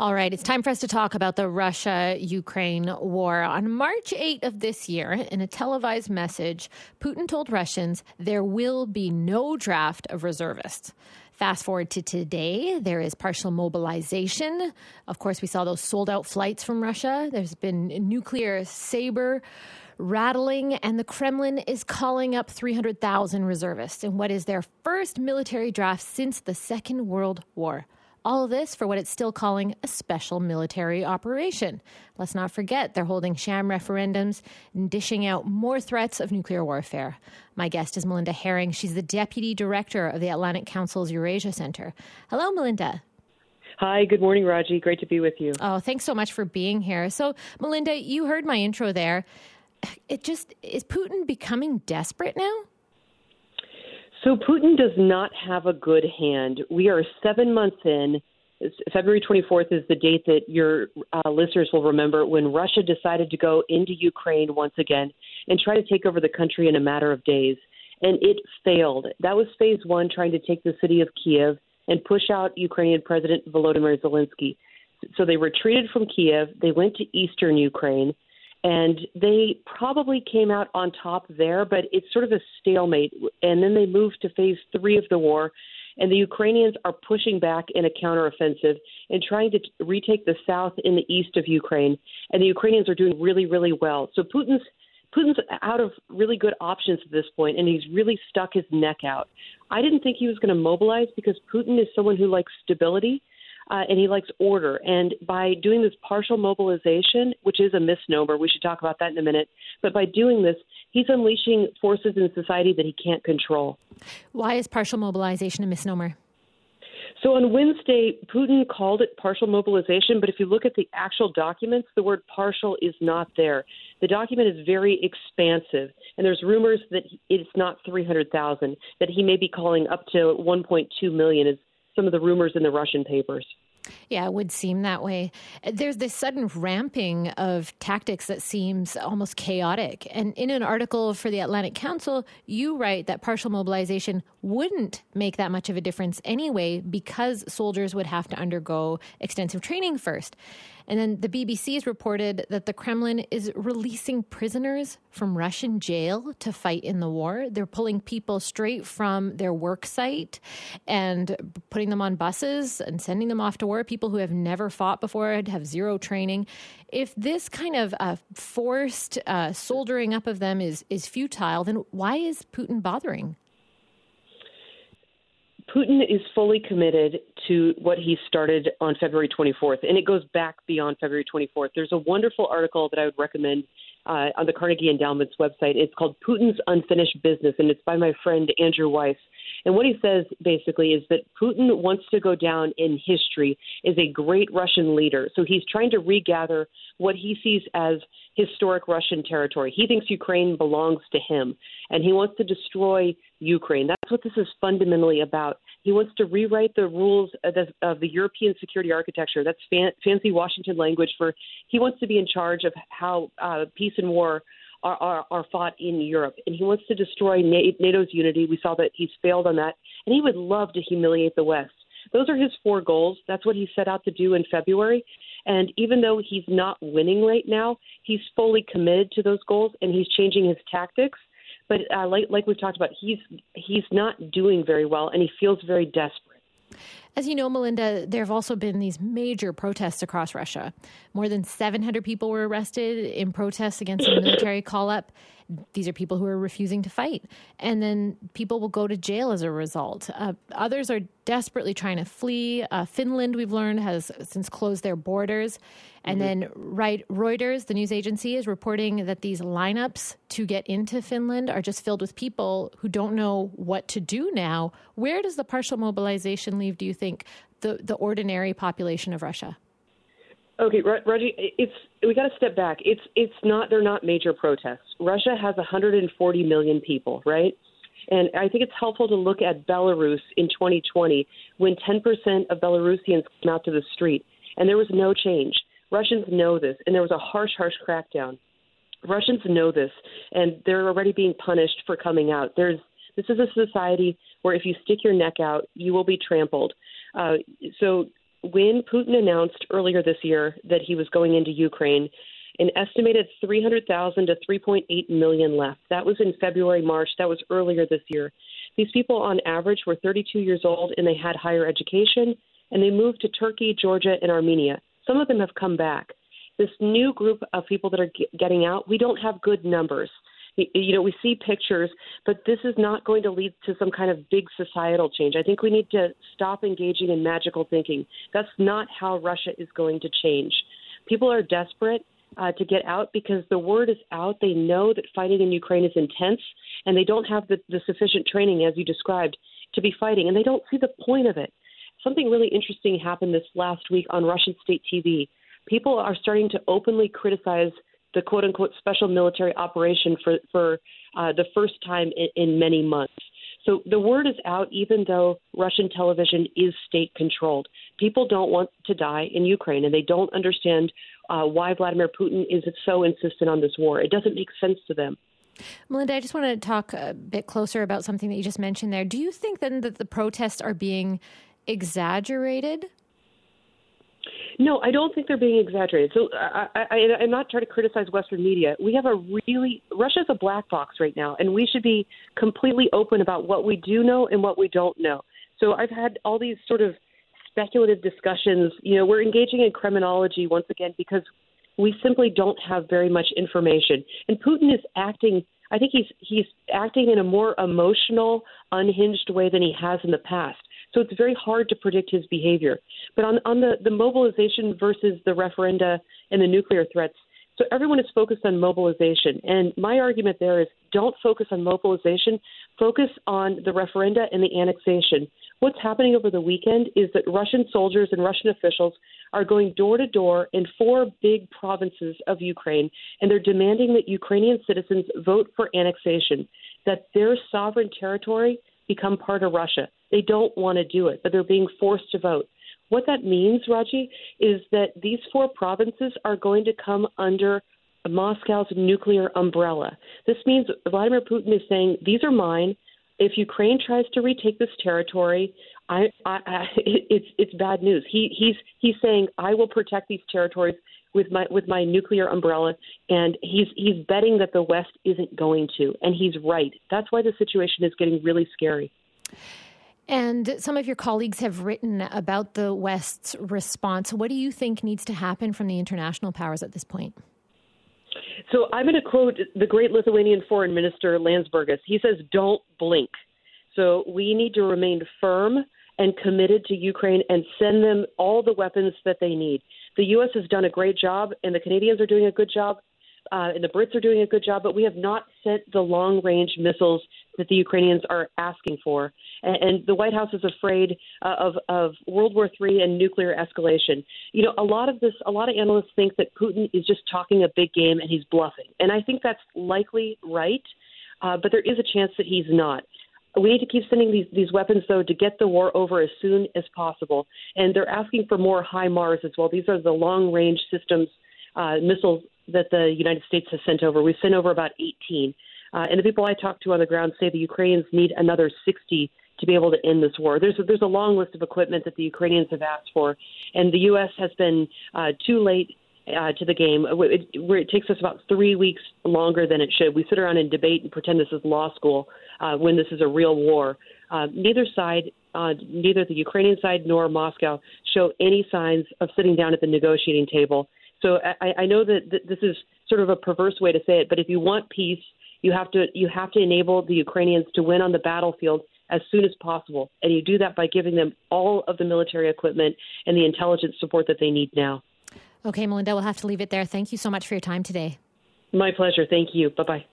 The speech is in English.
All right, it's time for us to talk about the Russia Ukraine war. On March 8 of this year, in a televised message, Putin told Russians there will be no draft of reservists. Fast forward to today, there is partial mobilization. Of course, we saw those sold out flights from Russia. There's been nuclear saber rattling, and the Kremlin is calling up 300,000 reservists in what is their first military draft since the Second World War. All of this for what it's still calling a special military operation. Let's not forget they're holding sham referendums and dishing out more threats of nuclear warfare. My guest is Melinda Haring. She's the deputy director of the Atlantic Council's Eurasia Center. Hello, Melinda. Hi, good morning, Raji. Great to be with you. Oh, thanks so much for being here. So, Melinda, you heard my intro there. It just is Putin becoming desperate now? So Putin does not have a good hand. We are seven months in. February 24th is the date that your uh, listeners will remember when Russia decided to go into Ukraine once again and try to take over the country in a matter of days. And it failed. That was phase one, trying to take the city of Kiev and push out Ukrainian President Volodymyr Zelensky. So they retreated from Kiev. They went to eastern Ukraine and they probably came out on top there, but it's sort of a stalemate. And then they moved to phase three of the war, and the Ukrainians are pushing back in a counteroffensive and trying to retake the south in the east of Ukraine. And the Ukrainians are doing really, really well. So Putin's Putin's out of really good options at this point, and he's really stuck his neck out. I didn't think he was going to mobilize because Putin is someone who likes stability uh, and he likes order. And by doing this partial mobilization, which is a misnomer, we should talk about that in a minute, but by doing this, he's unleashing forces in society that he can't control. Why is partial mobilization a misnomer? So on Wednesday, Putin called it partial mobilization, but if you look at the actual documents, the word partial is not there. The document is very expansive, and there's rumors that it's not 300,000, that he may be calling up to 1.2 million, is some of the rumors in the Russian papers. Yeah, it would seem that way. There's this sudden ramping of tactics that seems almost chaotic. And in an article for the Atlantic Council, you write that partial mobilization wouldn't make that much of a difference anyway because soldiers would have to undergo extensive training first. And then the BBC has reported that the Kremlin is releasing prisoners from Russian jail to fight in the war. They're pulling people straight from their work site and putting them on buses and sending them off to war. People who have never fought before, have zero training. If this kind of uh, forced uh, soldiering up of them is, is futile, then why is Putin bothering? Putin is fully committed to what he started on February 24th, and it goes back beyond February 24th. There's a wonderful article that I would recommend uh, on the Carnegie Endowment's website. It's called Putin's Unfinished Business, and it's by my friend Andrew Weiss. And what he says basically is that Putin wants to go down in history as a great Russian leader. So he's trying to regather what he sees as historic Russian territory. He thinks Ukraine belongs to him, and he wants to destroy Ukraine. That's what this is fundamentally about. He wants to rewrite the rules of the, of the European security architecture. That's fan, fancy Washington language for he wants to be in charge of how uh, peace and war are, are, are fought in Europe. And he wants to destroy NATO's unity. We saw that he's failed on that. And he would love to humiliate the West. Those are his four goals. That's what he set out to do in February. And even though he's not winning right now, he's fully committed to those goals and he's changing his tactics. But uh, like, like we've talked about, he's he's not doing very well, and he feels very desperate. As you know, Melinda, there have also been these major protests across Russia. More than 700 people were arrested in protests against the military call up. These are people who are refusing to fight. And then people will go to jail as a result. Uh, others are desperately trying to flee. Uh, Finland, we've learned, has since closed their borders. And mm-hmm. then right, Reuters, the news agency, is reporting that these lineups to get into Finland are just filled with people who don't know what to do now. Where does the partial mobilization leave, do you think, the, the ordinary population of Russia? Okay, Reggie, it's we got to step back. It's it's not they're not major protests. Russia has 140 million people, right? And I think it's helpful to look at Belarus in 2020 when 10% of Belarusians came out to the street and there was no change. Russians know this, and there was a harsh, harsh crackdown. Russians know this, and they're already being punished for coming out. There's this is a society where if you stick your neck out, you will be trampled. Uh, so when Putin announced earlier this year that he was going into Ukraine, an estimated 300,000 to 3.8 million left. That was in February, March. That was earlier this year. These people, on average, were 32 years old and they had higher education, and they moved to Turkey, Georgia, and Armenia. Some of them have come back. This new group of people that are getting out, we don't have good numbers. You know, we see pictures, but this is not going to lead to some kind of big societal change. I think we need to stop engaging in magical thinking. That's not how Russia is going to change. People are desperate uh, to get out because the word is out. They know that fighting in Ukraine is intense, and they don't have the, the sufficient training, as you described, to be fighting, and they don't see the point of it. Something really interesting happened this last week on Russian state TV. People are starting to openly criticize the quote unquote special military operation for, for uh, the first time in, in many months. So the word is out, even though Russian television is state controlled. People don't want to die in Ukraine, and they don't understand uh, why Vladimir Putin is so insistent on this war. It doesn't make sense to them. Melinda, I just want to talk a bit closer about something that you just mentioned there. Do you think then that the protests are being exaggerated? No, I don't think they're being exaggerated. So I, I, I'm not trying to criticize Western media. We have a really Russia's a black box right now, and we should be completely open about what we do know and what we don't know. So I've had all these sort of speculative discussions. You know, we're engaging in Kremlinology once again because we simply don't have very much information, and Putin is acting. I think he's he's acting in a more emotional, unhinged way than he has in the past. So it's very hard to predict his behavior. But on, on the, the mobilization versus the referenda and the nuclear threats, so everyone is focused on mobilization. And my argument there is don't focus on mobilization, focus on the referenda and the annexation. What's happening over the weekend is that Russian soldiers and Russian officials are going door to door in four big provinces of Ukraine, and they're demanding that Ukrainian citizens vote for annexation, that their sovereign territory become part of Russia. They don't want to do it, but they're being forced to vote. What that means, Raji, is that these four provinces are going to come under Moscow's nuclear umbrella. This means Vladimir Putin is saying, These are mine. If Ukraine tries to retake this territory, I, I, I, it's it's bad news. He he's he's saying I will protect these territories with my with my nuclear umbrella, and he's he's betting that the West isn't going to, and he's right. That's why the situation is getting really scary. And some of your colleagues have written about the West's response. What do you think needs to happen from the international powers at this point? So I'm going to quote the great Lithuanian foreign minister Landsbergis. He says, "Don't blink." So we need to remain firm and committed to Ukraine and send them all the weapons that they need. The U.S. has done a great job, and the Canadians are doing a good job, uh, and the Brits are doing a good job, but we have not sent the long range missiles that the Ukrainians are asking for. And, and the White House is afraid uh, of, of World War III and nuclear escalation. You know, a lot of this, a lot of analysts think that Putin is just talking a big game and he's bluffing. And I think that's likely right, uh, but there is a chance that he's not. We need to keep sending these, these weapons, though, to get the war over as soon as possible. And they're asking for more HIMARS as well. These are the long range systems, uh, missiles that the United States has sent over. We've sent over about 18. Uh, and the people I talk to on the ground say the Ukrainians need another 60 to be able to end this war. There's a, there's a long list of equipment that the Ukrainians have asked for, and the U.S. has been uh, too late uh, to the game. It, it, takes us about three weeks longer than it should. We sit around and debate and pretend this is law school uh, when this is a real war. Uh, neither side, uh, neither the Ukrainian side nor Moscow, show any signs of sitting down at the negotiating table. So I, I know that th- this is sort of a perverse way to say it, but if you want peace, you have to you have to enable the Ukrainians to win on the battlefield as soon as possible, and you do that by giving them all of the military equipment and the intelligence support that they need now. Okay, Melinda, we'll have to leave it there. Thank you so much for your time today. My pleasure. Thank you. Bye bye.